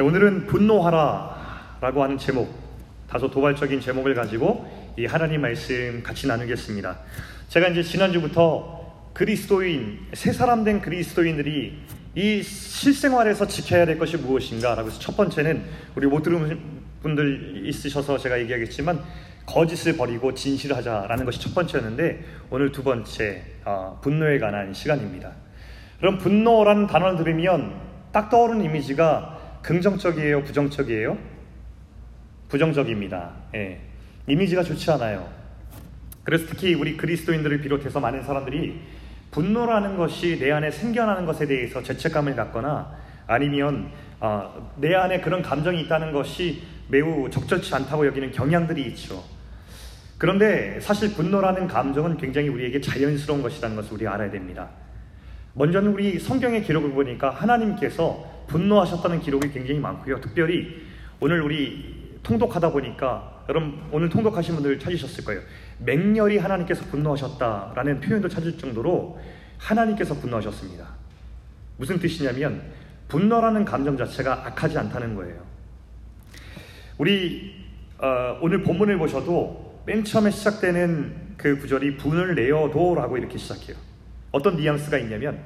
자, 오늘은 분노하라 라고 하는 제목, 다소 도발적인 제목을 가지고 이 하나님 말씀 같이 나누겠습니다. 제가 이제 지난주부터 그리스도인, 새 사람 된 그리스도인들이 이 실생활에서 지켜야 될 것이 무엇인가 라고 해서 첫 번째는 우리 못 들은 분들 있으셔서 제가 얘기하겠지만 거짓을 버리고 진실을 하자라는 것이 첫 번째였는데 오늘 두 번째 어, 분노에 관한 시간입니다. 그럼 분노라는 단어를 들으면 딱 떠오르는 이미지가 긍정적이에요, 부정적이에요? 부정적입니다. 예. 이미지가 좋지 않아요. 그래서 특히 우리 그리스도인들을 비롯해서 많은 사람들이 분노라는 것이 내 안에 생겨나는 것에 대해서 죄책감을 갖거나 아니면 어, 내 안에 그런 감정이 있다는 것이 매우 적절치 않다고 여기는 경향들이 있죠. 그런데 사실 분노라는 감정은 굉장히 우리에게 자연스러운 것이라는 것을 우리 알아야 됩니다. 먼저는 우리 성경의 기록을 보니까 하나님께서 분노하셨다는 기록이 굉장히 많고요. 특별히 오늘 우리 통독하다 보니까 여러분 오늘 통독하신 분들 찾으셨을 거예요. 맹렬히 하나님께서 분노하셨다라는 표현도 찾을 정도로 하나님께서 분노하셨습니다. 무슨 뜻이냐면 분노라는 감정 자체가 악하지 않다는 거예요. 우리 어, 오늘 본문을 보셔도 맨 처음에 시작되는 그 구절이 분을 내어도라고 이렇게 시작해요. 어떤 뉘앙스가 있냐면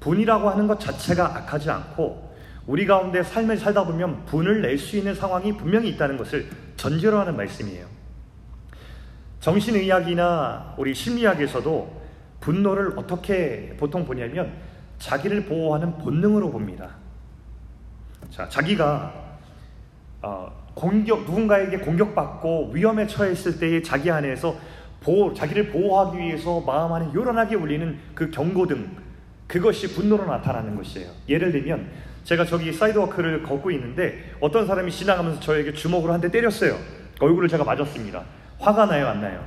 분이라고 하는 것 자체가 악하지 않고 우리 가운데 삶을 살다 보면 분을 낼 수 있는 상황이 분명히 있다는 것을 전제로 하는 말씀이에요. 정신의학이나 우리 심리학에서도 분노를 어떻게 보통 보냐면 자기를 보호하는 본능으로 봅니다. 자, 자기가 어, 공격 누군가에게 공격받고 위험에 처했을 때의 자기 안에서 보호, 자기를 보호하기 위해서 마음 안에 요란하게 울리는 그 경고등 그것이 분노로 나타나는 것이에요. 예를 들면 제가 저기 sidewalk를 걷고 있는데 어떤 사람이 지나가면서 저에게 주먹으로 한 대 때렸어요. 얼굴을 제가 맞았습니다. 화가 나요, 안 나요?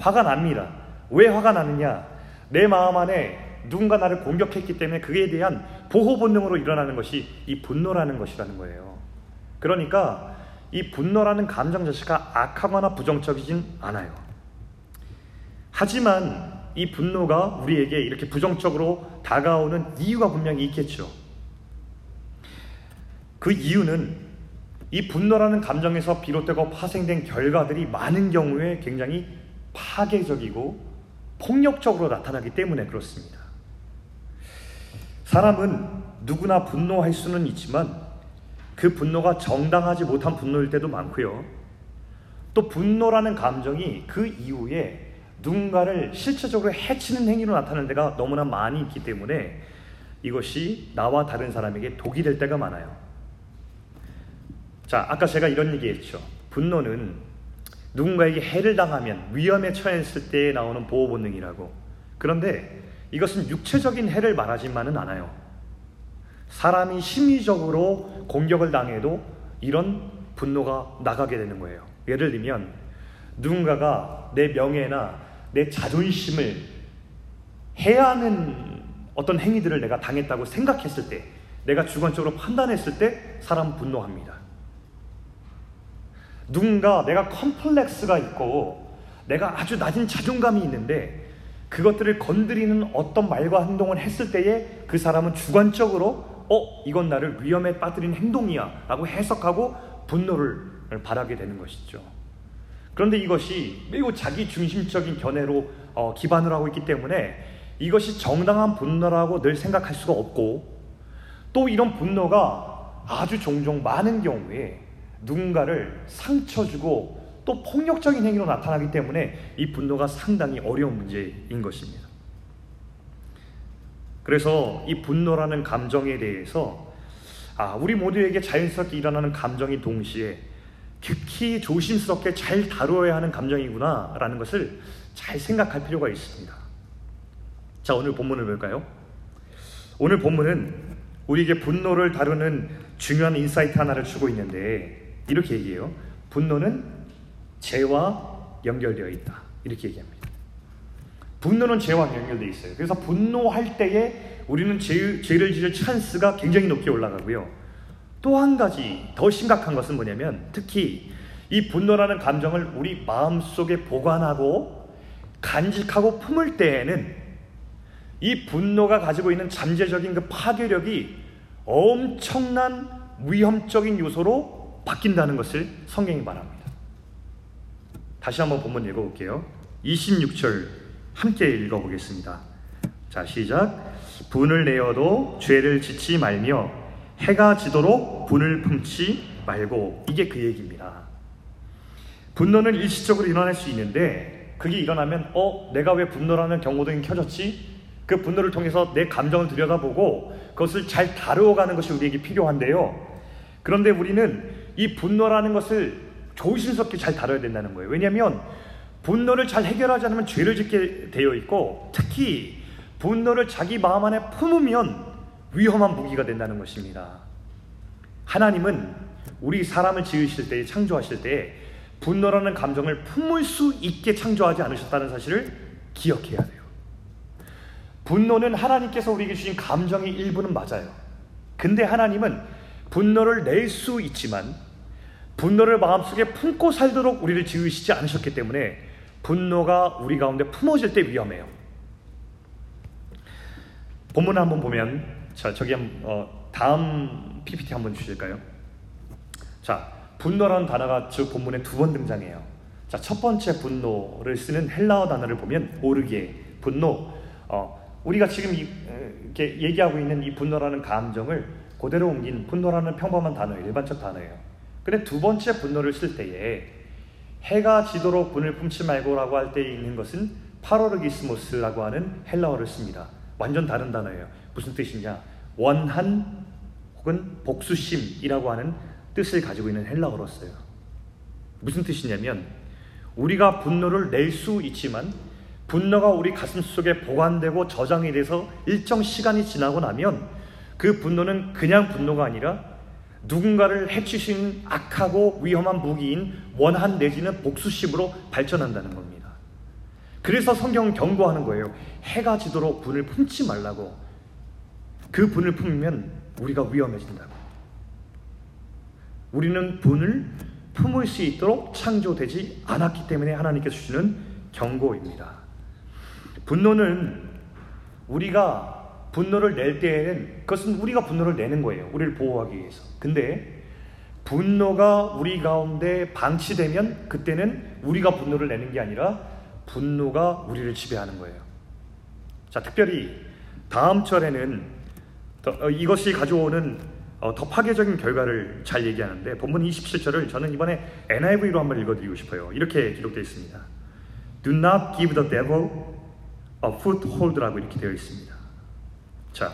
화가 납니다. 왜 화가 나느냐? 내 마음 안에 누군가 나를 공격했기 때문에 그에 대한 보호 본능으로 일어나는 것이 이 분노라는 것이라는 거예요. 그러니까 이 분노라는 감정 자체가 악하거나 부정적이진 않아요. 하지만 이 분노가 우리에게 이렇게 부정적으로 다가오는 이유가 분명히 있겠죠. 그 이유는 이 분노라는 감정에서 비롯되고 파생된 결과들이 많은 경우에 굉장히 파괴적이고 폭력적으로 나타나기 때문에 그렇습니다. 사람은 누구나 분노할 수는 있지만 그 분노가 정당하지 못한 분노일 때도 많고요. 또 분노라는 감정이 그 이후에 누군가를 실체적으로 해치는 행위로 나타나는 데가 너무나 많이 있기 때문에 이것이 나와 다른 사람에게 독이 될 때가 많아요. 자, 아까 제가 이런 얘기 했죠. 분노는 누군가에게 해를 당하면 위험에 처했을 때 나오는 보호 본능이라고. 그런데 이것은 육체적인 해를 말하지만은 않아요. 사람이 심리적으로 공격을 당해도 이런 분노가 나가게 되는 거예요. 예를 들면 누군가가 내 명예나 내 자존심을 해야 하는 어떤 행위들을 내가 당했다고 생각했을 때, 내가 주관적으로 판단했을 때 사람은 분노합니다. 누군가 내가 컴플렉스가 있고 내가 아주 낮은 자존감이 있는데 그것들을 건드리는 어떤 말과 행동을 했을 때에 그 사람은 주관적으로 어, 이건 나를 위험에 빠뜨린 행동이야 라고 해석하고 분노를 바라게 되는 것이죠. 그런데 이것이 매우 자기 중심적인 견해로 어, 기반을 하고 있기 때문에 이것이 정당한 분노라고 늘 생각할 수가 없고 또 이런 분노가 아주 종종 많은 경우에 누군가를 상처 주고 또 폭력적인 행위로 나타나기 때문에 이 분노가 상당히 어려운 문제인 것입니다. 그래서 이 분노라는 감정에 대해서 아, 우리 모두에게 자연스럽게 일어나는 감정이 동시에 극히 조심스럽게 잘 다루어야 하는 감정이구나 라는 것을 잘 생각할 필요가 있습니다. 자, 오늘 본문을 볼까요? 오늘 본문은 우리에게 분노를 다루는 중요한 insight 하나를 주고 있는데 이렇게 얘기해요. 분노는 죄와 연결되어 있다. 이렇게 얘기합니다. 분노는 죄와 연결되어 있어요. 그래서 분노할 때에 우리는 죄, 죄를 지을 찬스가 굉장히 높게 올라가고요. 또 한 가지 더 심각한 것은 뭐냐면 특히 이 분노라는 감정을 우리 마음속에 보관하고 간직하고 품을 때에는 이 분노가 가지고 있는 잠재적인 그 파괴력이 엄청난 위험적인 요소로 바뀐다는 것을 성경이 말합니다. 다시 한번 본문 읽어볼게요. 26절 함께 읽어보겠습니다. 자, 시작. 분을 내어도 죄를 짓지 말며 해가 지도록 분을 품지 말고 이게 그 얘기입니다. 분노는 일시적으로 일어날 수 있는데 그게 일어나면 어 내가 왜 분노라는 경고등이 켜졌지? 그 분노를 통해서 내 감정을 들여다보고 그것을 잘 다루어가는 것이 우리에게 필요한데요. 그런데 우리는 이 분노라는 것을 조심스럽게 잘 다뤄야 된다는 거예요. 왜냐하면 분노를 잘 해결하지 않으면 죄를 짓게 되어 있고 특히 분노를 자기 마음 안에 품으면 위험한 무기가 된다는 것입니다. 하나님은 우리 사람을 지으실 때, 창조하실 때 분노라는 감정을 품을 수 있게 창조하지 않으셨다는 사실을 기억해야 돼요. 분노는 하나님께서 우리에게 주신 감정의 일부는 맞아요. 근데 하나님은 분노를 낼 수 있지만 분노를 마음속에 품고 살도록 우리를 지으시지 않으셨기 때문에 분노가 우리 가운데 품어질 때 위험해요. 본문 한번 보면 자 저기 어, 다음 PPT 한번 주실까요? 자 분노라는 단어가 즉 본문에 두 번 등장해요. 자첫 번째 분노를 쓰는 헬라어 단어를 보면 오르게 분노. 어, 우리가 지금 이, 이렇게 얘기하고 있는 이 분노라는 감정을 그대로 옮긴 분노라는 평범한 단어예요. 일반적 단어예요. 근데 두 번째 분노를 쓸 때에 해가 지도록 분을 품지 말고라고 할 때 있는 것은 파로르기스모스라고 하는 헬라어를 씁니다. 완전 다른 단어예요. 무슨 뜻이냐? 원한 혹은 복수심이라고 하는 뜻을 가지고 있는 헬라어로 써요. 무슨 뜻이냐면 우리가 분노를 낼 수 있지만 분노가 우리 가슴 속에 보관되고 저장이 돼서 일정 시간이 지나고 나면 그 분노는 그냥 분노가 아니라 누군가를 해치신 악하고 위험한 무기인 원한 내지는 복수심으로 발전한다는 겁니다. 그래서 성경은 경고하는 거예요. 해가 지도록 분을 품지 말라고. 그 분을 품으면 우리가 위험해진다고. 우리는 분을 품을 수 있도록 창조되지 않았기 때문에 하나님께서 주시는 경고입니다. 분노는 우리가 분노를 낼 때에는 그것은 우리가 분노를 내는 거예요. 우리를 보호하기 위해서. 근데 분노가 우리 가운데 방치되면 그때는 우리가 분노를 내는 게 아니라 분노가 우리를 지배하는 거예요. 자, 특별히 다음 절에는 더, 어, 이것이 가져오는 어, 더 파괴적인 결과를 잘 얘기하는데 본문 27절을 저는 이번에 NIV로 한번 읽어드리고 싶어요. 이렇게 기록되어 있습니다. Do not give the devil a foothold라고 이렇게 되어 있습니다. 자,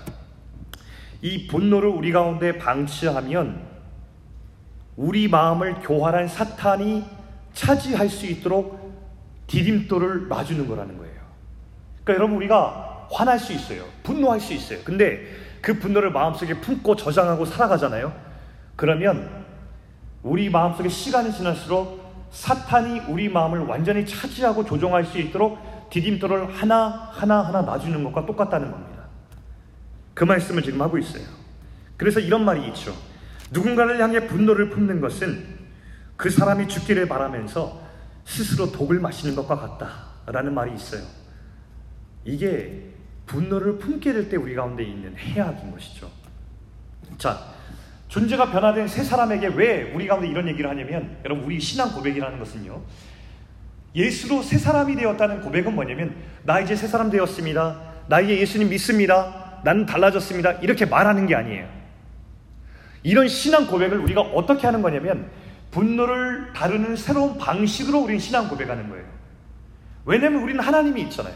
이 분노를 우리 가운데 방치하면 우리 마음을 교활한 사탄이 차지할 수 있도록 디딤돌을 놔주는 거라는 거예요. 그러니까 여러분 우리가 화날 수 있어요. 분노할 수 있어요. 근데 그 분노를 마음속에 품고 저장하고 살아가잖아요. 그러면 우리 마음속에 시간이 지날수록 사탄이 우리 마음을 완전히 차지하고 조종할 수 있도록 디딤돌을 하나 하나 하나 놔주는 것과 똑같다는 겁니다. 그 말씀을 지금 하고 있어요. 그래서 이런 말이 있죠. 누군가를 향해 분노를 품는 것은 그 사람이 죽기를 바라면서 스스로 독을 마시는 것과 같다라는 말이 있어요. 이게 분노를 품게 될 때 우리 가운데 있는 해악인 것이죠. 자, 존재가 변화된 새 사람에게 왜 우리 가운데 이런 얘기를 하냐면, 여러분, 우리 신앙 고백이라는 것은요, 예수로 새 사람이 되었다는 고백은 뭐냐면, 나 이제 새 사람 되었습니다. 나 이제 예수님 믿습니다. 나는 달라졌습니다. 이렇게 말하는 게 아니에요. 이런 신앙 고백을 우리가 어떻게 하는 거냐면, 분노를 다루는 새로운 방식으로 우리는 신앙 고백하는 거예요. 왜냐하면 우리는 하나님이 있잖아요.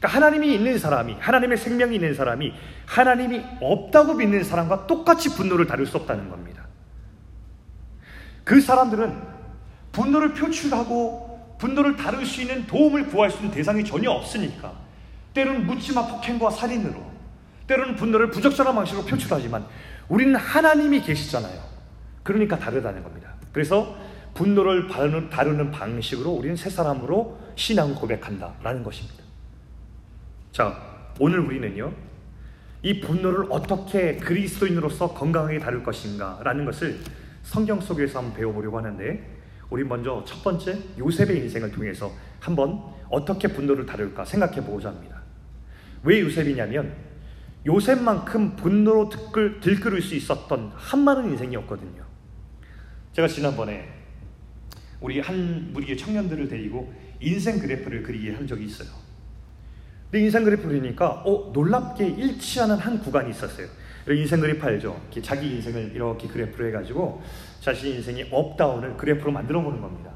그러니까 하나님이 있는 사람이, 하나님의 생명이 있는 사람이 하나님이 없다고 믿는 사람과 똑같이 분노를 다룰 수 없다는 겁니다. 그 사람들은 분노를 표출하고 분노를 다룰 수 있는 도움을 구할 수 있는 대상이 전혀 없으니까 때로는 묻지마 폭행과 살인으로 때로는 분노를 부적절한 방식으로 표출하지만 우리는 하나님이 계시잖아요. 그러니까 다르다는 겁니다. 그래서 분노를 다루는 방식으로 우리는 새 사람으로 신앙을 고백한다라는 것입니다. 자, 오늘 우리는요, 이 분노를 어떻게 그리스도인으로서 건강하게 다룰 것인가라는 것을 성경 속에서 한번 배워보려고 하는데, 우리 먼저 첫 번째 요셉의 인생을 통해서 한번 어떻게 분노를 다룰까 생각해 보고자 합니다. 왜 요셉이냐면, 요셉만큼 분노로 들끓, 들끓을 수 있었던 한많은 인생이었거든요. 제가 지난번에 우리 한 무리의 청년들을 데리고 인생 그래프를 그리게 한 적이 있어요. 근데 인생 그래프 그리니까 어, 놀랍게 일치하는 한 구간이 있었어요. 인생 그래프 알죠? 자기 인생을 이렇게 그래프로 해가지고 자신 인생의 up down을 그래프로 만들어 보는 겁니다.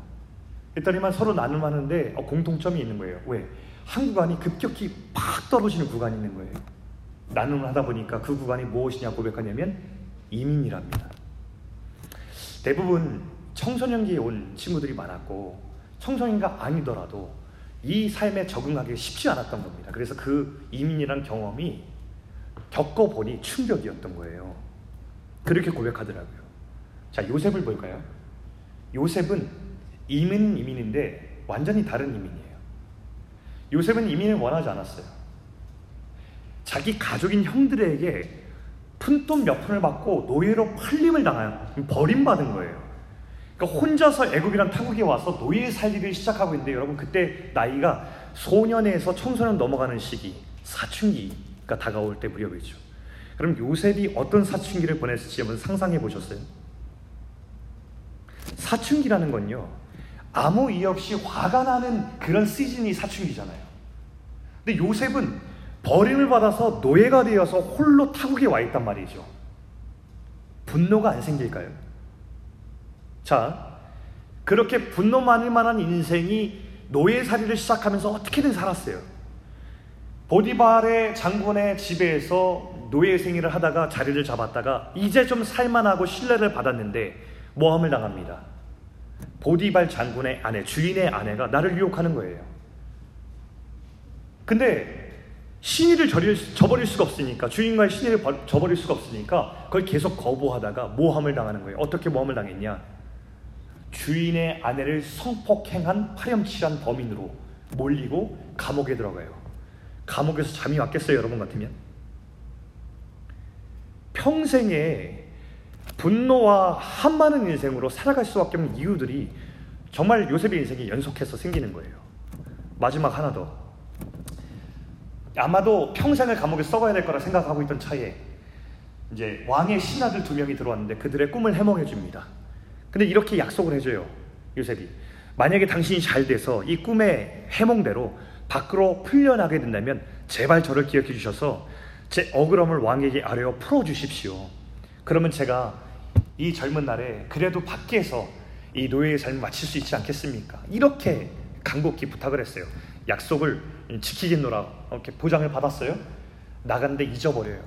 그랬더니만 서로 나눔하는데 어, 공통점이 있는 거예요. 왜? 한 구간이 급격히 팍 떨어지는 구간이 있는 거예요. 나눔을 하다 보니까 그 구간이 무엇이냐 고백하냐면 이민이랍니다. 대부분 청소년기에 온 친구들이 많았고 청소년가 아니더라도 이 삶에 적응하기 쉽지 않았던 겁니다. 그래서 그 이민이란 경험이 겪어보니 충격이었던 거예요. 그렇게 고백하더라고요. 자, 요셉을 볼까요? 요셉은 이민 이민인데 완전히 다른 이민이에요. 요셉은 이민을 원하지 않았어요. 자기 가족인 형들에게 푼돈 몇 푼을 받고 노예로 팔림을 당한 버림받은 거예요. 그러니까 혼자서 애굽이란 타국에 와서 노예 살기를 시작하고 있는데 여러분 그때 나이가 소년에서 청소년 넘어가는 시기 사춘기가 다가올 때 무렵이죠. 그럼 요셉이 어떤 사춘기를 보냈을지 한번 상상해 보셨어요? 사춘기라는 건요 아무 이유 없이 화가 나는 그런 시즌이 사춘기잖아요. 근데 요셉은 버림을 받아서 노예가 되어서 홀로 타국에 와 있단 말이죠. 분노가 안 생길까요? 자, 그렇게 분노 많을 만한 인생이 노예살이를 시작하면서 어떻게든 살았어요. 보디발의 장군의 집에서 노예 생활을 하다가 자리를 잡았다가 이제 좀 살만하고 신뢰를 받았는데 모함을 당합니다. 보디발 장군의 아내, 주인의 아내가 나를 유혹하는 거예요. 근데 신의를 저버릴 수가 없으니까 주인과의 신의를 저버릴 수가 없으니까 그걸 계속 거부하다가 모함을 당하는 거예요. 어떻게 모함을 당했냐? 주인의 아내를 성폭행한 파렴치한 범인으로 몰리고 감옥에 들어가요. 감옥에서 잠이 왔겠어요, 여러분 같으면? 평생에 분노와 한많은 인생으로 살아갈 수밖에 없는 이유들이 정말 요셉의 인생이 연속해서 생기는 거예요. 마지막 하나 더. 아마도 평생을 감옥에 썩어야 될 거라 생각하고 있던 차에 이제 왕의 신하들 두 명이 들어왔는데 그들의 꿈을 해몽해 줍니다. 근데 이렇게 약속을 해줘요. 요셉이. 만약에 당신이 잘 돼서 이 꿈의 해몽대로 밖으로 풀려나게 된다면 제발 저를 기억해 주셔서 제 억울함을 왕에게 아뢰어 풀어 주십시오. 그러면 제가 이 젊은 날에 그래도 밖에서 이 노예의 삶을 마칠 수 있지 않겠습니까? 이렇게 간곡히 부탁을 했어요. 약속을 지키겠노라 이렇게 보장을 받았어요. 나갔는데 잊어버려요.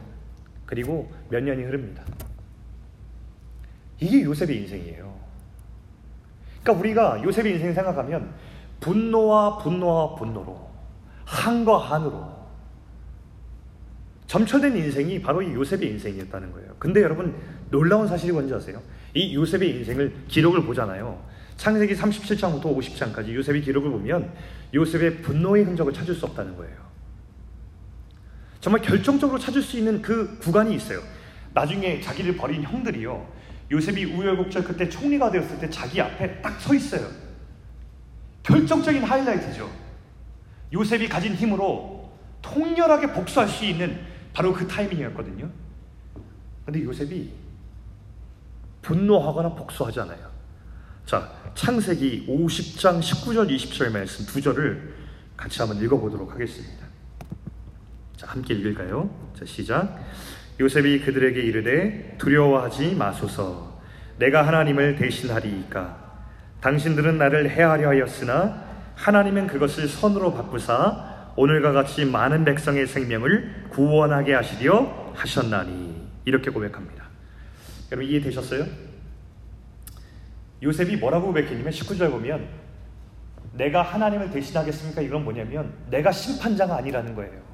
그리고 몇 년이 흐릅니다. 이게 요셉의 인생이에요. 그러니까 우리가 요셉의 인생 생각하면 분노와 분노와 분노로 한과 한으로 점철된 인생이 바로 이 요셉의 인생이었다는 거예요. 근데 여러분 놀라운 사실이 뭔지 아세요? 이 요셉의 인생을 기록을 보잖아요. 창세기 37장부터 50장까지 요셉의 기록을 보면 요셉의 분노의 흔적을 찾을 수 없다는 거예요. 정말 결정적으로 찾을 수 있는 그 구간이 있어요. 나중에 자기를 버린 형들이요. 요셉이 우여곡절 그때 총리가 되었을 때 자기 앞에 딱 서 있어요. 결정적인 하이라이트죠. 요셉이 가진 힘으로 통렬하게 복수할 수 있는 바로 그 타이밍이었거든요. 근데 요셉이 분노하거나 복수하지 않아요. 자, 창세기 50장 19절 20절 말씀 두 절을 같이 한번 읽어보도록 하겠습니다. 자, 함께 읽을까요? 자, 시작. 요셉이 그들에게 이르되 두려워하지 마소서. 내가 하나님을 대신하리이까. 당신들은 나를 해하려 하였으나 하나님은 그것을 선으로 바꾸사 오늘과 같이 많은 백성의 생명을 구원하게 하시려 하셨나니. 이렇게 고백합니다. 여러분 이해되셨어요? 요셉이 뭐라고 고백했냐면 19절 보면 내가 하나님을 대신하겠습니까? 이건 뭐냐면 내가 심판자가 아니라는 거예요.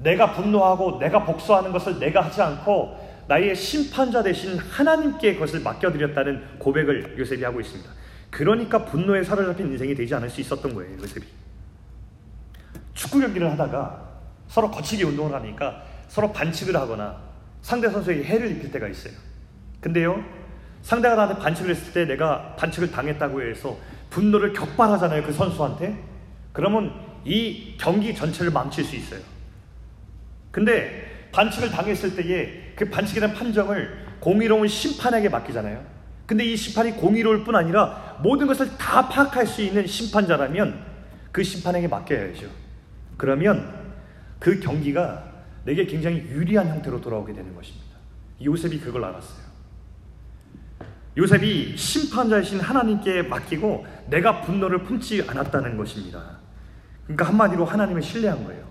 내가 분노하고 내가 복수하는 것을 내가 하지 않고 나의 심판자 대신 하나님께 그것을 맡겨드렸다는 고백을 요셉이 하고 있습니다. 그러니까 분노에 사로잡힌 인생이 되지 않을 수 있었던 거예요, 요셉이. 축구 경기를 하다가 서로 거치게 운동을 하니까 서로 반칙을 하거나 상대 선수에게 해를 입힐 때가 있어요. 근데요, 상대가 나한테 반칙을 했을 때 내가 반칙을 당했다고 해서 분노를 격발하잖아요. 그 선수한테. 그러면 이 경기 전체를 망칠 수 있어요. 근데 반칙을 당했을 때에 그 반칙이라는 판정을 공의로운 심판에게 맡기잖아요. 근데 이 심판이 공의로울 뿐 아니라 모든 것을 다 파악할 수 있는 심판자라면 그 심판에게 맡겨야죠. 그러면 그 경기가 내게 굉장히 유리한 형태로 돌아오게 되는 것입니다. 요셉이 그걸 알았어요. 요셉이 심판자이신 하나님께 맡기고 내가 분노를 품지 않았다는 것입니다. 그러니까 한마디로 하나님을 신뢰한 거예요.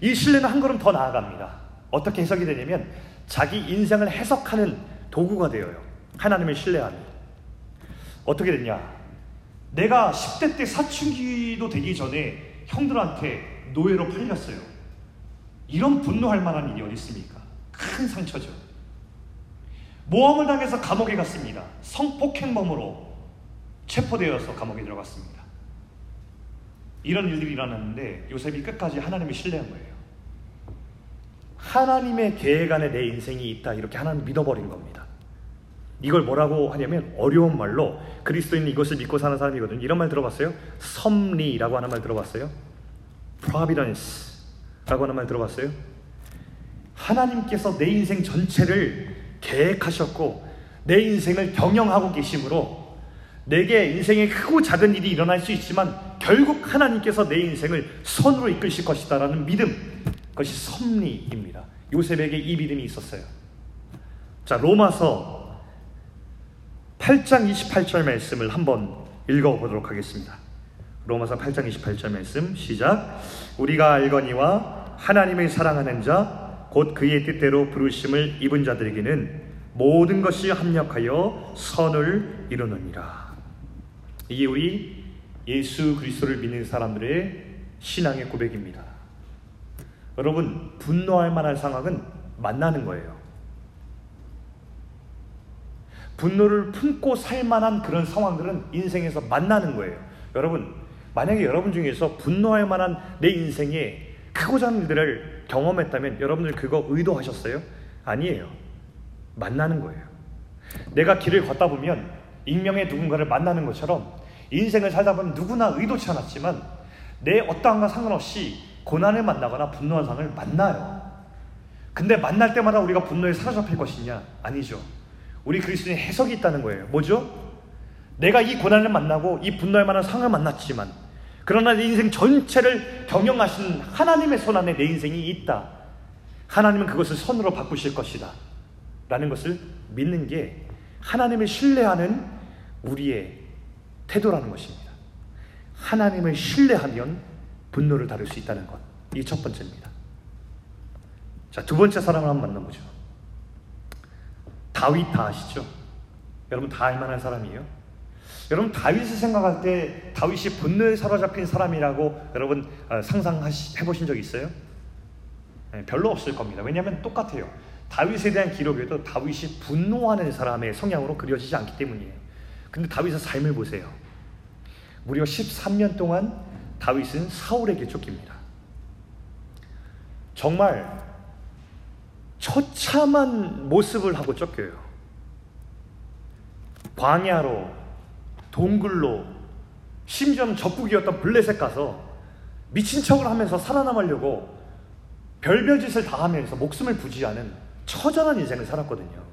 이 신뢰는 한 걸음 더 나아갑니다. 어떻게 해석이 되냐면 자기 인생을 해석하는 도구가 되어요. 하나님을 신뢰하면. 어떻게 됐냐? 내가 10대 때 사춘기도 되기 전에 형들한테 노예로 팔렸어요. 이런 분노할 만한 일이 어디 있습니까? 큰 상처죠. 모함을 당해서 감옥에 갔습니다. 성폭행범으로 체포되어서 감옥에 들어갔습니다. 이런 일들이 일어났는데 요셉이 끝까지 하나님을 신뢰한 거예요. 하나님의 계획 안에 내 인생이 있다. 이렇게 하나님 믿어버린 겁니다. 이걸 뭐라고 하냐면 어려운 말로 그리스도인 이것을 믿고 사는 사람이거든요. 이런 말 들어봤어요? 섭리라고 하는 말 들어봤어요? providence라고 하는 말 들어봤어요? 하나님께서 내 인생 전체를 계획하셨고 내 인생을 경영하고 계심으로 내게 인생에 크고 작은 일이 일어날 수 있지만 결국 하나님께서 내 인생을 선으로 이끌실 것이다라는 믿음 그것이 섭리입니다. 요셉에게 이 믿음이 있었어요. 자 로마서 8장 28절 말씀을 한번 읽어보도록 하겠습니다. 로마서 8장 28절 말씀 시작 우리가 알거니와 하나님을 사랑하는 자 곧 그의 뜻대로 부르심을 입은 자들에게는 모든 것이 합력하여 선을 이루느니라. 이게 우리 예수 그리스도를 믿는 사람들의 신앙의 고백입니다. 여러분 분노할 만한 상황은 만나는 거예요. 분노를 품고 살 만한 그런 상황들은 인생에서 만나는 거예요. 여러분 만약에 여러분 중에서 분노할 만한 내 인생에 크고 작은 일들을 경험했다면 여러분들 그거 의도하셨어요? 아니에요. 만나는 거예요. 내가 길을 걷다 보면 익명의 누군가를 만나는 것처럼 인생을 살다 보면 누구나 의도치 않았지만 내 어떠한가 상관없이 고난을 만나거나 분노한 상을 만나요. 근데 만날 때마다 우리가 분노에 사로잡힐 것이냐? 아니죠. 우리 그리스도인 해석이 있다는 거예요. 뭐죠? 내가 이 고난을 만나고 이 분노할 만한 상을 만났지만 그러나 내 인생 전체를 경영하신 하나님의 손 안에 내 인생이 있다. 하나님은 그것을 선으로 바꾸실 것이다. 라는 것을 믿는 게 하나님을 신뢰하는 우리의 태도라는 것입니다. 하나님을 신뢰하면 분노를 다룰 수 있다는 것. 이 첫 번째입니다. 자, 두 번째 사람을 한번 만나보죠. 다윗 다 아시죠? 여러분 다 알만한 사람이에요? 여러분 다윗을 생각할 때 다윗이 분노에 사로잡힌 사람이라고 여러분 어, 상상해 보신 적 있어요? 네, 별로 없을 겁니다. 왜냐하면 똑같아요. 다윗에 대한 기록에도 다윗이 분노하는 사람의 성향으로 그려지지 않기 때문이에요. 근데 다윗의 삶을 보세요. 무려 13년 동안 다윗은 사울에게 쫓깁니다. 정말 처참한 모습을 하고 쫓겨요. 광야로 동굴로 심지어는 적국이었던 블레셋 가서 미친 척을 하면서 살아남으려고 별별 짓을 다 하면서 목숨을 부지하는 처절한 인생을 살았거든요.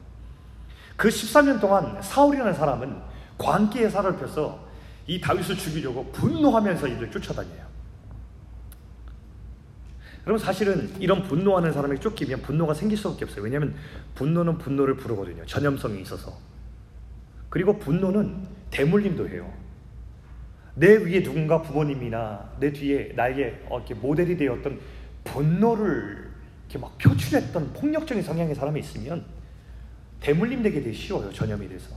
그 13년 동안 사울이라는 사람은 광기에 살을 펴서 이 다윗을 죽이려고 분노하면서 이들 쫓아다녀요. 여러분 사실은 이런 분노하는 사람이 쫓기면 분노가 생길 수밖에 없어요. 왜냐하면 분노는 분노를 부르거든요. 전염성이 있어서. 그리고 분노는 대물림도 해요. 내 위에 누군가 부모님이나 내 뒤에 나에게 어, 이렇게 모델이 되었던 분노를 이렇게 막 표출했던 폭력적인 성향의 사람이 있으면 대물림 되게 쉬워요. 전염이 돼서.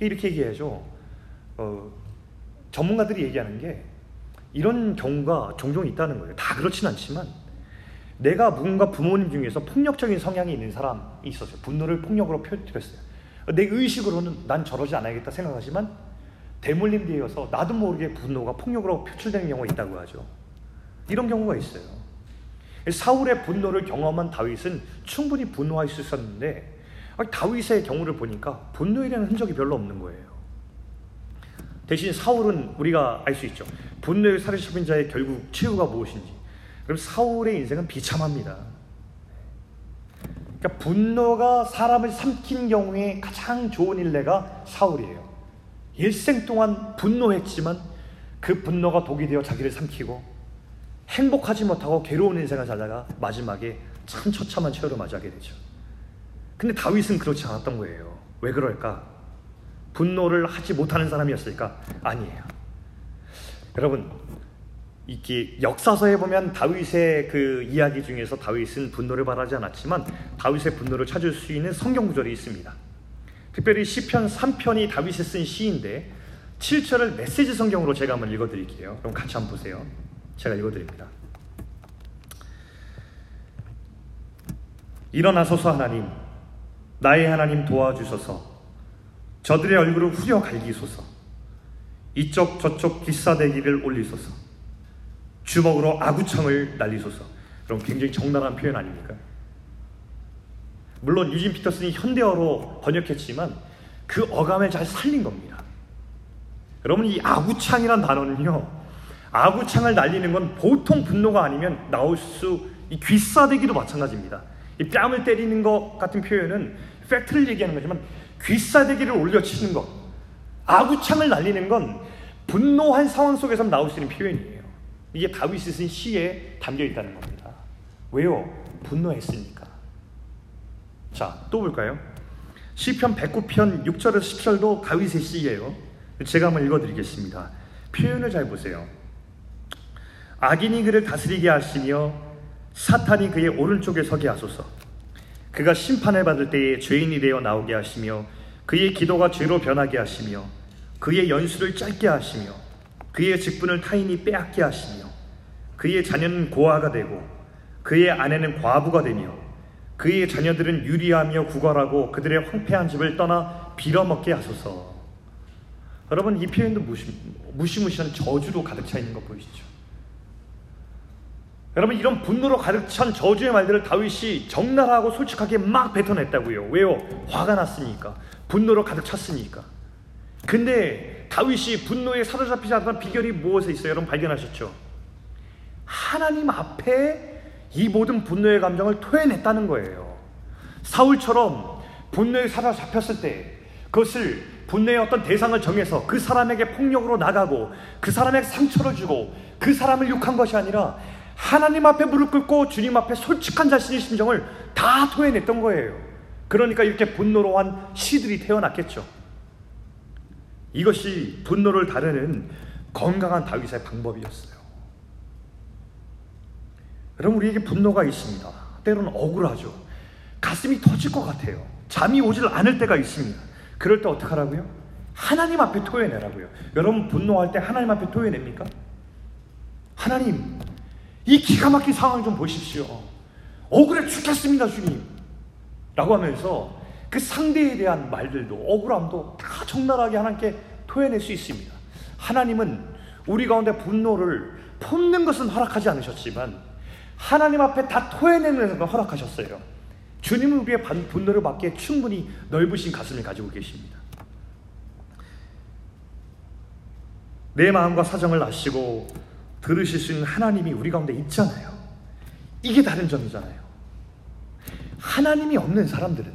이렇게 얘기해야죠. 어, 전문가들이 얘기하는 게 이런 경우가 종종 있다는 거예요. 다 그렇진 않지만 내가 누군가 부모님 중에서 폭력적인 성향이 있는 사람이 있었어요. 분노를 폭력으로 표출했어요. 내 의식으로는 난 저러지 않아야겠다 생각하지만 대물림 되어서 나도 모르게 분노가 폭력으로 표출되는 경우가 있다고 하죠. 이런 경우가 있어요. 사울의 분노를 경험한 다윗은 충분히 분노할 수 있었는데 다윗의 경우를 보니까 분노에 대한 흔적이 별로 없는 거예요. 대신 사울은 우리가 알 수 있죠. 분노에 사로잡힌 자의 결국 최후가 무엇인지. 그럼 사울의 인생은 비참합니다. 그러니까 분노가 사람을 삼킨 경우에 가장 좋은 일례가 사울이에요. 일생 동안 분노했지만 그 분노가 독이 되어 자기를 삼키고 행복하지 못하고 괴로운 인생을 살다가 마지막에 참 처참한 최후를 맞이하게 되죠. 근데 다윗은 그렇지 않았던 거예요. 왜 그럴까? 분노를 하지 못하는 사람이었을까? 아니에요. 여러분, 이게 역사서에 보면 다윗의 그 이야기 중에서 다윗은 분노를 바라지 않았지만 다윗의 분노를 찾을 수 있는 성경 구절이 있습니다. 특별히 시편 3편이 다윗이 쓴 시인데 7절을 메시지 성경으로 제가 한번 읽어 드릴게요. 그럼 같이 한번 보세요. 제가 읽어 드립니다. 일어나소서 하나님 나의 하나님 도와주소서 저들의 얼굴을 후려 갈기소서 이쪽 저쪽 기사대기를 올리소서 주먹으로 아구창을 날리소서 그럼 굉장히 적나라한 표현 아닙니까? 물론 유진 피터슨이 현대어로 번역했지만 그 어감을 잘 살린 겁니다. 여러분 이 아구창이란 단어는요 아구창을 날리는 건 보통 분노가 아니면 나올 수 이 귀싸대기도 마찬가지입니다. 이 뺨을 때리는 것 같은 표현은 팩트를 얘기하는 거지만 귀싸대기를 올려치는 것, 아구창을 날리는 건 분노한 상황 속에서 나올 수 있는 표현이에요. 이게 다윗이 쓴 시에 담겨 있다는 겁니다. 왜요? 분노했으니까. 자, 또 볼까요? 시편 109편 6절에서 10절도 다윗의 시예요. 제가 한번 읽어드리겠습니다. 표현을 잘 보세요. 악인이 그를 다스리게 하시며 사탄이 그의 오른쪽에 서게 하소서. 그가 심판을 받을 때에 죄인이 되어 나오게 하시며 그의 기도가 죄로 변하게 하시며 그의 연수를 짧게 하시며 그의 직분을 타인이 빼앗게 하시며 그의 자녀는 고아가 되고 그의 아내는 과부가 되며 그의 자녀들은 유리하며 구걸하고 그들의 황폐한 집을 떠나 빌어먹게 하소서. 여러분 이 표현도 무시, 무시무시한 저주로 가득 차 있는 거 보이시죠? 여러분 이런 분노로 가득 찬 저주의 말들을 다윗이 적나라하고 솔직하게 막 뱉어냈다고요. 왜요? 화가 났으니까. 분노로 가득 찼으니까. 근데 다윗이 분노에 사로잡히지 않던 비결이 무엇에 있어요? 여러분 발견하셨죠? 하나님 앞에 이 모든 분노의 감정을 토해냈다는 거예요. 사울처럼 분노에 사로잡혔을 때 그것을 분노의 어떤 대상을 정해서 그 사람에게 폭력으로 나가고 그 사람에게 상처를 주고 그 사람을 욕한 것이 아니라 하나님 앞에 무릎 꿇고 주님 앞에 솔직한 자신의 심정을 다 토해냈던 거예요. 그러니까 이렇게 분노로 한 시들이 태어났겠죠. 이것이 분노를 다루는 건강한 다윗의 방법이었어요. 여러분 우리에게 분노가 있습니다. 때로는 억울하죠. 가슴이 터질 것 같아요. 잠이 오질 않을 때가 있습니다. 그럴 때 어떡하라고요? 하나님 앞에 토해내라고요. 여러분 분노할 때 하나님 앞에 토해냅니까? 하나님 이 기가 막힌 상황 좀 보십시오. 억울해 죽겠습니다, 주님. 라고 하면서 그 상대에 대한 말들도 억울함도 다 적나라하게 하나님께 토해낼 수 있습니다. 하나님은 우리 가운데 분노를 품는 것은 허락하지 않으셨지만 하나님 앞에 다 토해내는 것을 허락하셨어요. 주님은 우리의 분노를 받기에 충분히 넓으신 가슴을 가지고 계십니다. 내 마음과 사정을 아시고 들으실 수 있는 하나님이 우리 가운데 있잖아요. 이게 다른 점이잖아요. 하나님이 없는 사람들은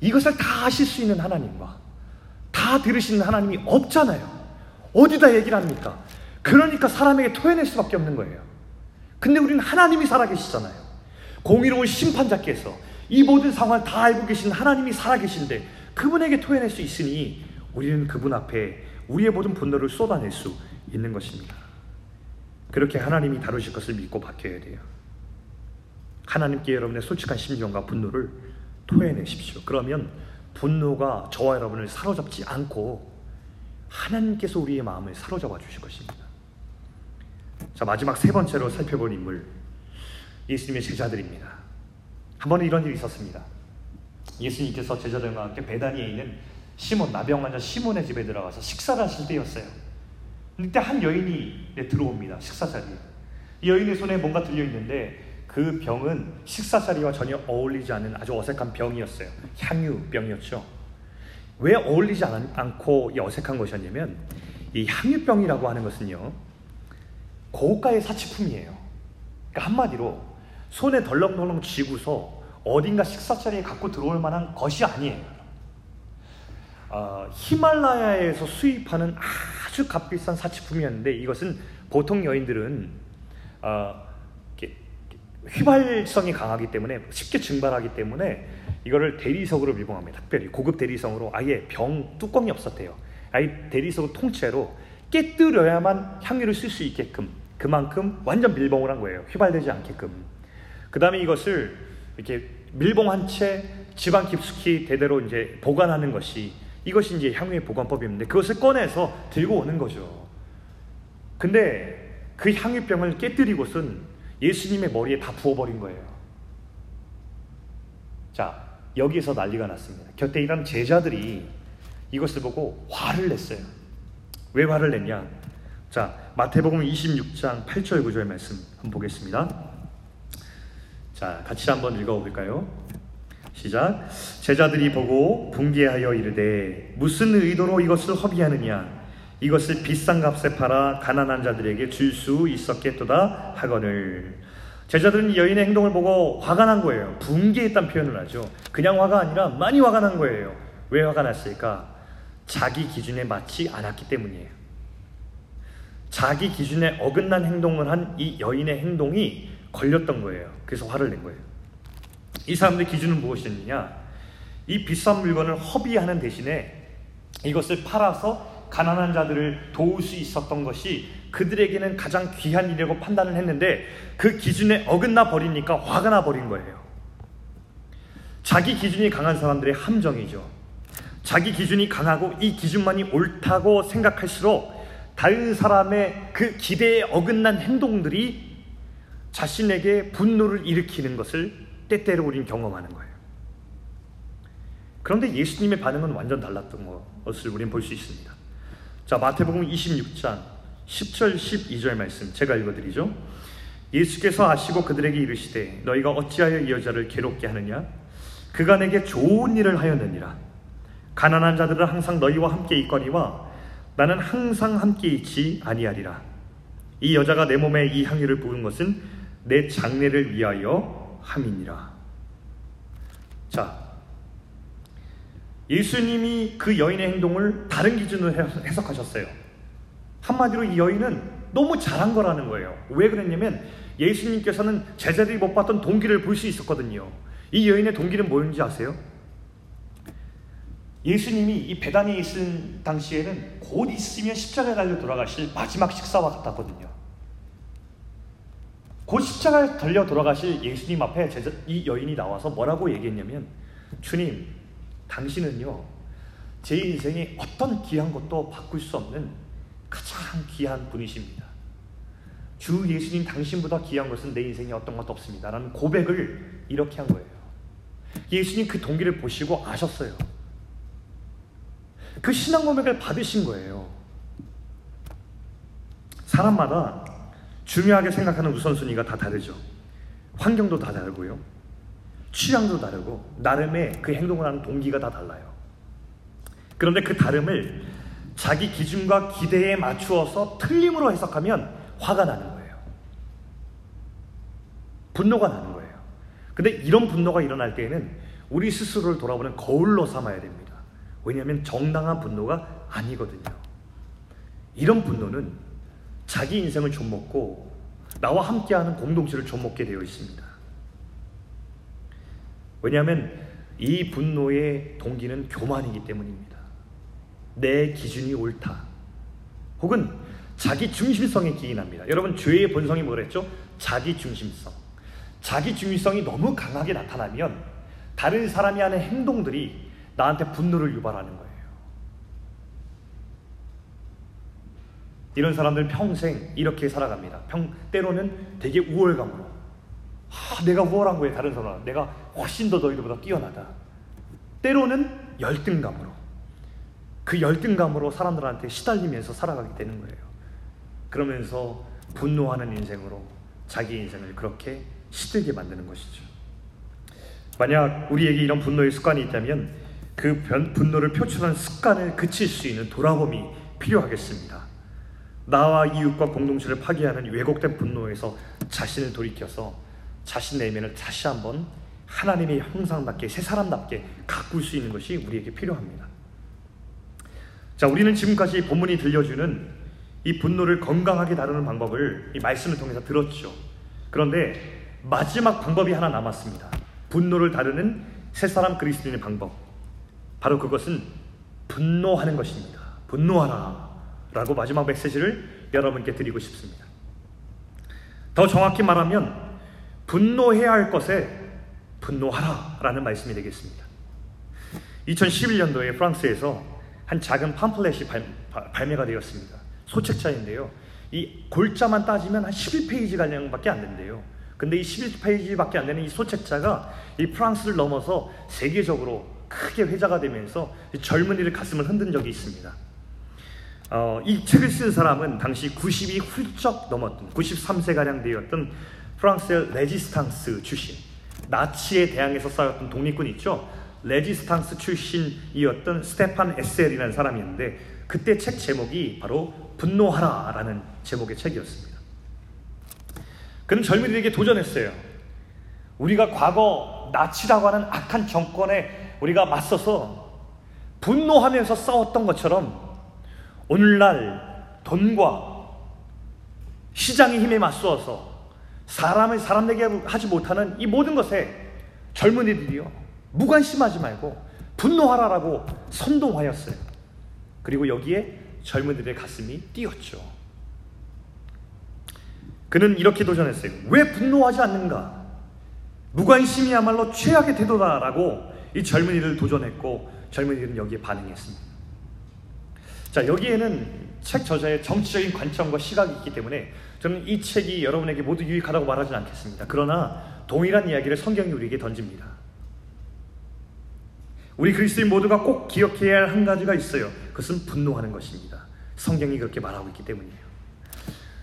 이것을 다 아실 수 있는 하나님과 다 들으시는 하나님이 없잖아요. 어디다 얘기를 합니까? 그러니까 사람에게 토해낼 수밖에 없는 거예요. 근데 우리는 하나님이 살아계시잖아요. 공의로운 심판자께서 이 모든 상황을 다 알고 계신 하나님이 살아계신데 그분에게 토해낼 수 있으니 우리는 그분 앞에 우리의 모든 분노를 쏟아낼 수 있는 것입니다. 그렇게 하나님이 다루실 것을 믿고 바뀌어야 돼요. 하나님께 여러분의 솔직한 심정과 분노를 토해내십시오. 그러면 분노가 저와 여러분을 사로잡지 않고 하나님께서 우리의 마음을 사로잡아 주실 것입니다. 자, 마지막 세 번째로 살펴볼 인물. 예수님의 제자들입니다. 한 번은 이런 일이 있었습니다. 예수님께서 제자들과 함께 베다니에 있는 시몬, 나병 환자 시몬의 집에 들어가서 식사를 하실 때였어요. 이때 한 여인이 네, 들어옵니다. 식사 자리에. 이 여인의 손에 뭔가 들려 있는데 그 병은 식사 자리와 전혀 어울리지 않는 아주 어색한 병이었어요. 향유병이었죠. 왜 어울리지 않, 고 어색한 것이었냐면 이 향유병이라고 하는 것은요 고가의 사치품이에요. 그러니까 한마디로 손에 덜렁덜렁 쥐고서 어딘가 식사 자리에 갖고 들어올 만한 것이 아니에요. 어, 히말라야에서 수입하는 아주 값비싼 사치품이었는데 이것은 보통 여인들은 어, 휘발성이 강하기 때문에 쉽게 증발하기 때문에 이거를 대리석으로 밀봉합니다. 특별히 고급 대리석으로 아예 병 뚜껑이 없었대요. 아예 대리석 통째로 깨뜨려야만 향유를 쓸 수 있게끔 그만큼 완전 밀봉을 한 거예요. 휘발되지 않게끔. 그 다음에 이것을 이렇게 밀봉한 채 지방 깊숙이 대대로 이제 보관하는 것이 이것이 이제 향유의 보관법인데 그것을 꺼내서 들고 오는 거죠. 근데 그 향유병을 깨뜨리고선 예수님의 머리에 다 부어버린 거예요. 자, 여기에서 난리가 났습니다. 곁에 있던 제자들이 이것을 보고 화를 냈어요. 왜 화를 냈냐? 자, 마태복음 26장 8절 9절 말씀 한번 보겠습니다. 자, 같이 한번 읽어 볼까요? 시작. 제자들이 보고 분개하여 이르되 무슨 의도로 이것을 허비하느냐? 이것을 비싼 값에 팔아 가난한 자들에게 줄 수 있었겠도다 하거늘. 제자들은 여인의 행동을 보고 화가 난 거예요. 분개했다는 표현을 하죠. 그냥 화가 아니라 많이 화가 난 거예요. 왜 화가 났을까? 자기 기준에 맞지 않았기 때문이에요. 자기 기준에 어긋난 행동을 한 이 여인의 행동이 걸렸던 거예요. 그래서 화를 낸 거예요. 이 사람들의 기준은 무엇이었느냐? 이 비싼 물건을 허비하는 대신에 이것을 팔아서 가난한 자들을 도울 수 있었던 것이 그들에게는 가장 귀한 일이라고 판단을 했는데 그 기준에 어긋나 버리니까 화가 나 버린 거예요. 자기 기준이 강한 사람들의 함정이죠. 자기 기준이 강하고 이 기준만이 옳다고 생각할수록 다른 사람의 그 기대에 어긋난 행동들이 자신에게 분노를 일으키는 것을 때때로 우린 경험하는 거예요. 그런데 예수님의 반응은 완전 달랐던 것을 우린 볼 수 있습니다. 자, 마태복음 26장 10절 12절 말씀 제가 읽어드리죠. 예수께서 아시고 그들에게 이르시되 너희가 어찌하여 이 여자를 괴롭게 하느냐? 그가 내게 좋은 일을 하였느니라. 가난한 자들은 항상 너희와 함께 있거니와 나는 항상 함께 있지 아니하리라. 이 여자가 내 몸에 이 향유를 부은 것은 내 장례를 위하여 함이니라. 자, 예수님이 그 여인의 행동을 다른 기준으로 해석하셨어요. 한마디로 이 여인은 너무 잘한 거라는 거예요. 왜 그랬냐면 예수님께서는 제자들이 못 봤던 동기를 볼 수 있었거든요. 이 여인의 동기는 뭐였는지 아세요? 예수님이 이 배단에 있을 당시에는 곧 있으면 십자가에 달려 돌아가실 마지막 식사와 같았거든요. 곧 십자가에 달려 돌아가실 예수님 앞에 제자, 이 여인이 나와서 뭐라고 얘기했냐면 주님, 당신은요 제 인생에 어떤 귀한 것도 바꿀 수 없는 가장 귀한 분이십니다. 주 예수님 당신보다 귀한 것은 내 인생에 어떤 것도 없습니다. 라는 고백을 이렇게 한 거예요. 예수님 그 동기를 보시고 아셨어요. 그 신앙 고백을 받으신 거예요. 사람마다 중요하게 생각하는 우선순위가 다 다르죠. 환경도 다 다르고요. 취향도 다르고 나름의 그 행동을 하는 동기가 다 달라요. 그런데 그 다름을 자기 기준과 기대에 맞추어서 틀림으로 해석하면 화가 나는 거예요. 분노가 나는 거예요. 근데 이런 분노가 일어날 때에는 우리 스스로를 돌아보는 거울로 삼아야 됩니다. 왜냐하면 정당한 분노가 아니거든요. 이런 분노는 자기 인생을 좀먹고 나와 함께하는 공동체를 좀먹게 되어 있습니다. 왜냐하면 이 분노의 동기는 교만이기 때문입니다. 내 기준이 옳다. 혹은 자기 중심성에 기인합니다. 여러분 죄의 본성이 뭐랬죠? 자기 중심성. 자기 중심성이 너무 강하게 나타나면 다른 사람이 하는 행동들이 나한테 분노를 유발하는 거예요. 이런 사람들은 평생 이렇게 살아갑니다. 평, 때로는 되게 우월감으로. 아, 내가 우월한 거에 다른 사람, 내가 훨씬 더 너희들보다 뛰어나다. 때로는 열등감으로. 그 열등감으로 사람들한테 시달리면서 살아가게 되는 거예요. 그러면서 분노하는 인생으로 자기 인생을 그렇게 시들게 만드는 것이죠. 만약 우리에게 이런 분노의 습관이 있다면 그 분노를 표출하는 습관을 그칠 수 있는 돌아봄이 필요하겠습니다. 나와 이웃과 공동체를 파괴하는 왜곡된 분노에서 자신을 돌이켜서 자신 내면을 다시 한번 하나님의 형상답게 새 사람답게 가꿀 수 있는 것이 우리에게 필요합니다. 자, 우리는 지금까지 본문이 들려주는 이 분노를 건강하게 다루는 방법을 이 말씀을 통해서 들었죠. 그런데 마지막 방법이 하나 남았습니다. 분노를 다루는 새 사람 그리스도인의 방법. 바로 그것은 분노하는 것입니다. 분노하라. 라고 마지막 메시지를 여러분께 드리고 싶습니다. 더 정확히 말하면 분노해야 할 것에 분노하라 라는 말씀이 되겠습니다. 2011년도에 프랑스에서 한 작은 팜플렛이 발, 발매가 되었습니다. 소책자인데요. 이 골자만 따지면 한 11페이지 가량밖에 안 된대요. 근데 이 11페이지밖에 안 되는 이 소책자가 이 프랑스를 넘어서 세계적으로 크게 회자가 되면서 젊은이들 가슴을 흔든 적이 있습니다. 어, 이 책을 쓴 사람은 당시 90이 훌쩍 넘었던 93세가량 되었던 프랑스의 레지스탕스 출신 나치에 대항해서 싸웠던 독립군 있죠? 레지스탕스 출신이었던 스테판 에셀이라는 사람이었는데 그때 책 제목이 바로 분노하라라는 제목의 책이었습니다. 그는 젊은이들에게 도전했어요. 우리가 과거 나치라고 하는 악한 정권에 우리가 맞서서 분노하면서 싸웠던 것처럼 오늘날 돈과 시장의 힘에 맞서서 사람을 사람 되게 하지 못하는 이 모든 것에 젊은이들이요 무관심하지 말고 분노하라라고 선동하였어요. 그리고 여기에 젊은이들의 가슴이 뛰었죠. 그는 이렇게 도전했어요. 왜 분노하지 않는가? 무관심이야말로 최악의 태도다라고 이 젊은이를 도전했고 젊은이들은 여기에 반응했습니다. 자, 여기에는 책 저자의 정치적인 관점과 시각이 있기 때문에 저는 이 책이 여러분에게 모두 유익하다고 말하진 않겠습니다. 그러나 동일한 이야기를 성경이 우리에게 던집니다. 우리 그리스도인 모두가 꼭 기억해야 할 한 가지가 있어요. 그것은 분노하는 것입니다. 성경이 그렇게 말하고 있기 때문이에요.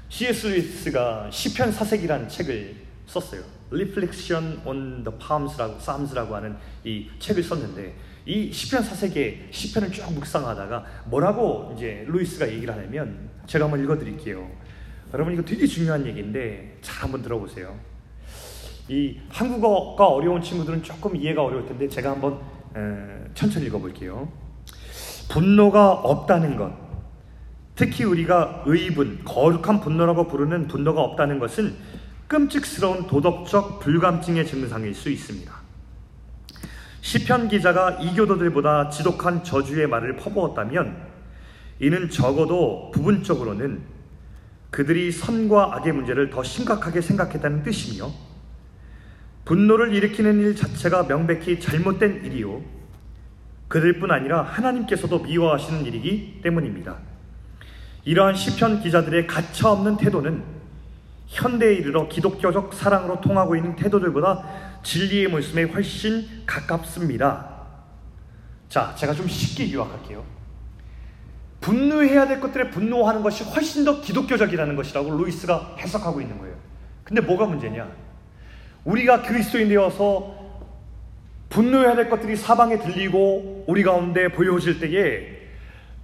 C.S. 루이스가 시편 사색이라는 책을 썼어요. Reflection on the Psalms라고, Psalms라고 하는 이 책을 썼는데 이 시편 사색의 시편을 쭉 묵상하다가 뭐라고 이제 루이스가 얘기를 하냐면 제가 한번 읽어드릴게요. 여러분 이거 되게 중요한 얘기인데 잘 한번 들어보세요. 이 한국어가 어려운 친구들은 조금 이해가 어려울 텐데 제가 한번 에, 천천히 읽어볼게요. 분노가 없다는 것, 특히 우리가 의분, 거룩한 분노라고 부르는 분노가 없다는 것은 끔찍스러운 도덕적 불감증의 증상일 수 있습니다. 시편 기자가 이교도들보다 지독한 저주의 말을 퍼부었다면 이는 적어도 부분적으로는 그들이 선과 악의 문제를 더 심각하게 생각했다는 뜻이며 분노를 일으키는 일 자체가 명백히 잘못된 일이요 그들뿐 아니라 하나님께서도 미워하시는 일이기 때문입니다. 이러한 시편 기자들의 가차없는 태도는 현대에 이르러 기독교적 사랑으로 통하고 있는 태도들보다 진리의 모습에 훨씬 가깝습니다. 자, 제가 좀 쉽게 요약할게요. 분노해야 될 것들에 분노하는 것이 훨씬 더 기독교적이라는 것이라고 루이스가 해석하고 있는 거예요. 근데 뭐가 문제냐? 우리가 그리스도인 되어서 분노해야 될 것들이 사방에 들리고 우리 가운데 보여질 때에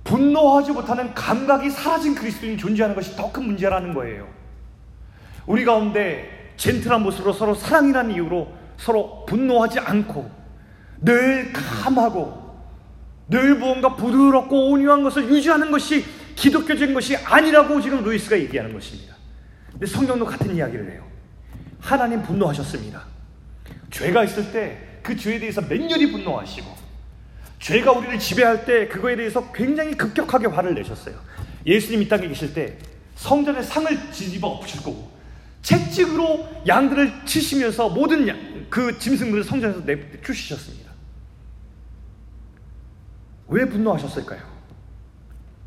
분노하지 못하는 감각이 사라진 그리스도인이 존재하는 것이 더 큰 문제라는 거예요. 우리 가운데 젠틀한 모습으로 서로 사랑이라는 이유로 서로 분노하지 않고 늘 감하고 늘 무언가 부드럽고 온유한 것을 유지하는 것이 기독교적인 것이 아니라고 지금 루이스가 얘기하는 것입니다. 근데 성경도 같은 이야기를 해요. 하나님 분노하셨습니다. 죄가 있을 때 그 죄에 대해서 맹렬히 분노하시고 죄가 우리를 지배할 때 그거에 대해서 굉장히 급격하게 화를 내셨어요. 예수님 이 땅에 계실 때 성전에 상을 뒤집어 엎으시고 채찍으로 양들을 치시면서 모든 양, 그 짐승들을 성전에서 내쫓으셨습니다. 왜 분노하셨을까요?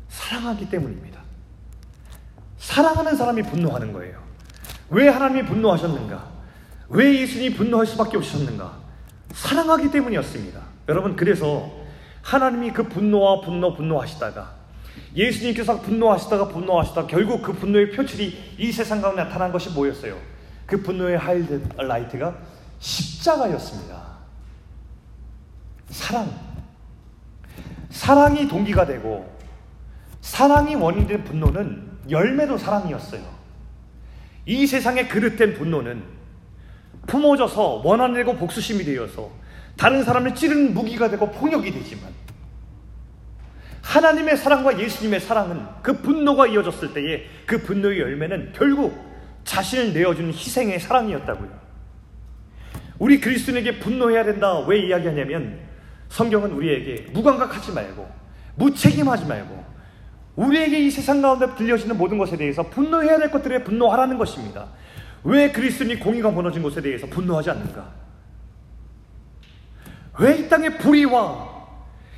사랑하기 때문입니다. 사랑하는 사람이 분노하는 거예요. 왜 하나님이 분노하셨는가? 왜 예수님이 분노할 수밖에 없으셨는가? 사랑하기 때문이었습니다. 여러분, 그래서 하나님이 그 분노와 분노, 분노하시다가 예수님께서 분노하시다가 분노하시다가 결국 그 분노의 표출이 이 세상 가운데 나타난 것이 뭐였어요? 그 분노의 하이라이트가 십자가였습니다. 사랑. 사랑이 동기가 되고 사랑이 원인된 분노는 열매도 사랑이었어요. 이 세상의 그릇된 분노는 품어져서 원한되고 복수심이 되어서 다른 사람을 찌르는 무기가 되고 폭력이 되지만 하나님의 사랑과 예수님의 사랑은 그 분노가 이어졌을 때에 그 분노의 열매는 결국 자신을 내어주는 희생의 사랑이었다고요. 우리 그리스도인에게 분노해야 된다 왜 이야기하냐면 성경은 우리에게 무감각하지 말고 무책임하지 말고 우리에게 이 세상 가운데 들려지는 모든 것에 대해서 분노해야 될 것들에 분노하라는 것입니다. 왜 그리스도인이 공의가 무너진 것에 대해서 분노하지 않는가? 왜 이 땅에 불의와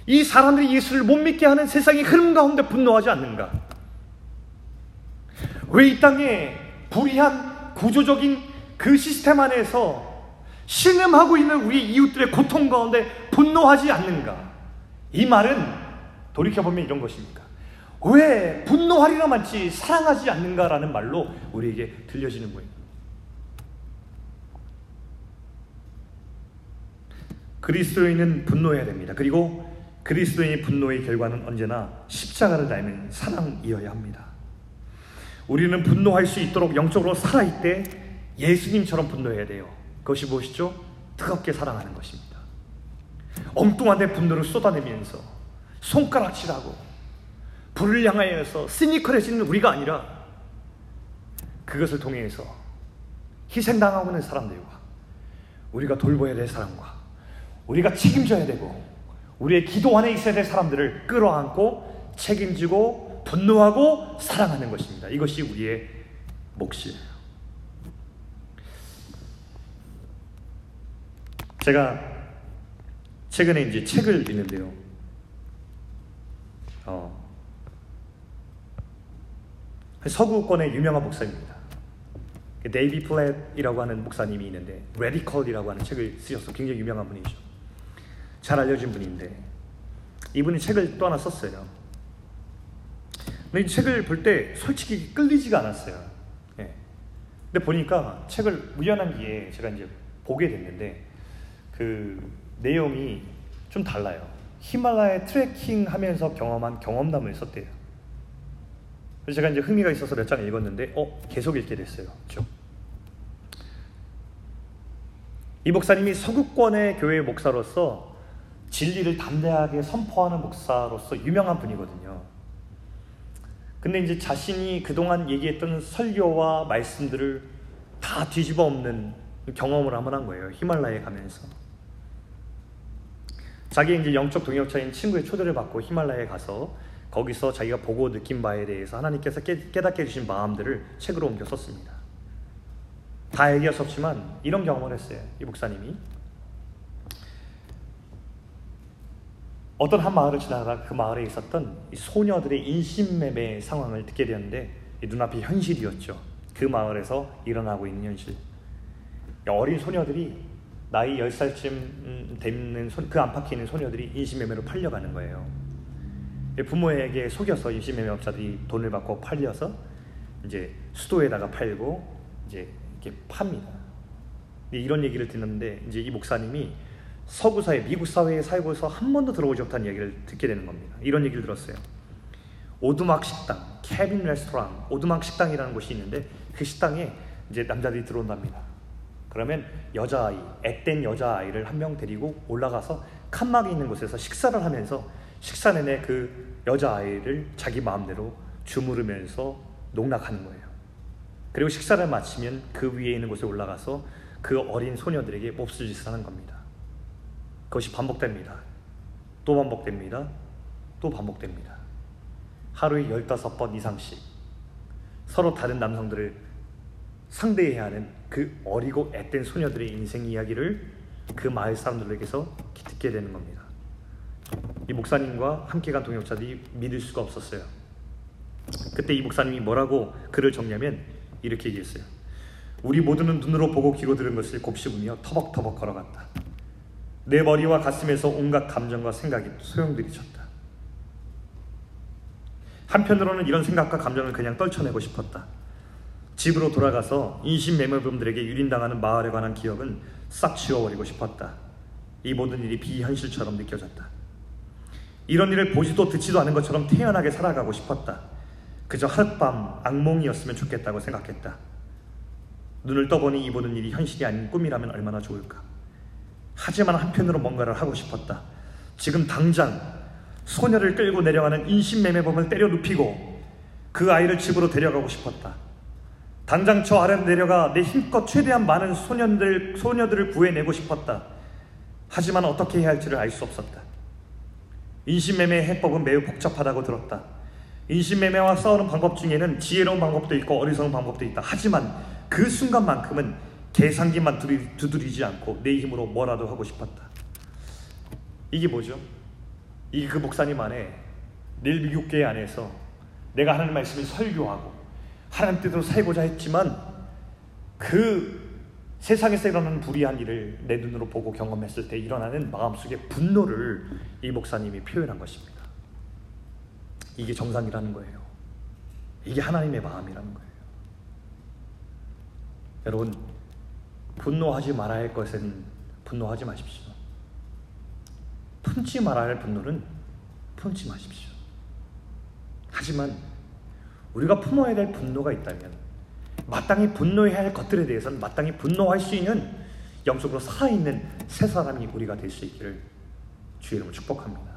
이 사람들이 예수를 못 믿게 하는 세상의 흐름 가운데 분노하지 않는가? 왜 이 땅에 불의한 구조적인 그 시스템 안에서 신음하고 있는 우리 이웃들의 고통 가운데 분노하지 않는가? 이 말은 돌이켜보면 이런 것입니까? 왜 분노하리라 많지 사랑하지 않는가라는 말로 우리에게 들려지는 거예요. 그리스도인은 분노해야 됩니다. 그리고 그리스도인의 분노의 결과는 언제나 십자가를 닮은 사랑이어야 합니다. 우리는 분노할 수 있도록 영적으로 살아있대 예수님처럼 분노해야 돼요. 그것이 무엇이죠? 뜨겁게 사랑하는 것입니다. 엉뚱한 데 분노를 쏟아내면서 손가락질하고 불을 향하여서 시니컬해지는 우리가 아니라 그것을 통해서 희생당하고 있는 사람들과 우리가 돌보아야 될 사람과 우리가 책임져야 되고 우리의 기도 안에 있어야 될 사람들을 끌어안고 책임지고 분노하고 사랑하는 것입니다. 이것이 우리의 몫이에요. 제가 최근에 이제 책을 읽는데요. 어, 서구권의 유명한 목사입니다. 데이비드 플랫이라고 하는 목사님이 있는데 Radical이라고 하는 책을 쓰셔서 굉장히 유명한 분이죠. 잘 알려진 분인데 이분이 책을 또 하나 썼어요. 근데 이 책을 볼 때 솔직히 끌리지가 않았어요. 예. 근데 보니까 책을 우연한 기회에 제가 이제 보게 됐는데 그 내용이 좀 달라요. 히말라야 트레킹 하면서 경험한 경험담을 썼대요. 그래서 제가 이제 흥미가 있어서 몇 장 읽었는데, 어, 계속 읽게 됐어요. 쭉. 이 목사님이 서구권의 교회 목사로서 진리를 담대하게 선포하는 목사로서 유명한 분이거든요. 근데 이제 자신이 그동안 얘기했던 설교와 말씀들을 다 뒤집어 엎는 경험을 한번 한 거예요. 히말라야에 가면서. 자기 이제 영적 동역자인 친구의 초대를 받고 히말라야에 가서 거기서 자기가 보고 느낀 바에 대해서 하나님께서 깨, 닫게 해주신 마음들을 책으로 옮겨 썼습니다. 다 얘기할 수 없지만 이런 경험을 했어요. 이 목사님이. 어떤 한 마을을 지나다가 그 마을에 있었던 소녀들의 인신매매 상황을 듣게 되었는데 눈앞이 현실이었죠. 그 마을에서 일어나고 있는 현실. 어린 소녀들이 나이 10살쯤 되는 그 안팎에 있는 소녀들이 인신매매로 팔려가는 거예요. 부모에게 속여서 임신매매업자들이 돈을 받고 팔려서 이제 수도에다가 팔고 이제 이렇게 팝니다. 이런 얘기를 듣는데 이제 이 목사님이 서구 사회, 미국 사회에 살고서 한 번도 들어보지 못한 얘기를 듣게 되는 겁니다. 이런 얘기를 들었어요. 오두막 식당, cabin restaurant, 오두막 식당이라는 곳이 있는데 그 식당에 이제 남자들이 들어온답니다. 그러면 여자아이, 앳된 여자아이를 한 명 데리고 올라가서 칸막이 있는 곳에서 식사를 하면서 식사 내내 그 여자아이를 자기 마음대로 주무르면서 농락하는 거예요. 그리고 식사를 마치면 그 위에 있는 곳에 올라가서 그 어린 소녀들에게 몹쓸 짓을 하는 겁니다. 그것이 반복됩니다. 또 반복됩니다. 또 반복됩니다. 하루에 15번 이상씩 서로 다른 남성들을 상대해야 하는 그 어리고 앳된 소녀들의 인생 이야기를 그 마을 사람들에게서 듣게 되는 겁니다. 이 목사님과 함께 간 동역자들이 믿을 수가 없었어요. 그때 이 목사님이 뭐라고 글을 적냐면 이렇게 얘기했어요. 우리 모두는 눈으로 보고 귀로 들은 것을 곱씹으며 터벅터벅 걸어갔다. 내 머리와 가슴에서 온갖 감정과 생각이 소용들이쳤다. 한편으로는 이런 생각과 감정을 그냥 떨쳐내고 싶었다. 집으로 돌아가서 인신매매범들에게 유린당하는 마을에 관한 기억은 싹 지워버리고 싶었다. 이 모든 일이 비현실처럼 느껴졌다. 이런 일을 보지도 듣지도 않은 것처럼 태연하게 살아가고 싶었다. 그저 하룻밤 악몽이었으면 좋겠다고 생각했다. 눈을 떠보니 이 보는 일이 현실이 아닌 꿈이라면 얼마나 좋을까. 하지만 한편으로 뭔가를 하고 싶었다. 지금 당장 소녀를 끌고 내려가는 인신매매범을 때려 눕히고 그 아이를 집으로 데려가고 싶었다. 당장 저 아래로 내려가 내 힘껏 최대한 많은 소년들, 소녀들을 구해내고 싶었다. 하지만 어떻게 해야 할지를 알 수 없었다. 인신매매 해법은 매우 복잡하다고 들었다. 인신매매와 싸우는 방법 중에는 지혜로운 방법도 있고 어리석은 방법도 있다. 하지만 그 순간만큼은 계산기만 두드리지 않고 내 힘으로 뭐라도 하고 싶었다. 이게 뭐죠? 이게 그 목사님 안에 늘 미국계 안에서 내가 하나님 말씀을 설교하고 하나님 뜻대로 살고자 했지만 그 세상에서 일어나는 불의한 일을 내 눈으로 보고 경험했을 때 일어나는 마음속의 분노를 이 목사님이 표현한 것입니다. 이게 정상이라는 거예요. 이게 하나님의 마음이라는 거예요. 여러분, 분노하지 말아야 할 것은 분노하지 마십시오. 품지 말아야 할 분노는 품지 마십시오. 하지만 우리가 품어야 될 분노가 있다면 마땅히 분노해야 할 것들에 대해서는 마땅히 분노할 수 있는 영적으로 살아있는 새 사람이 우리가 될 수 있기를 주의 이름으로 축복합니다.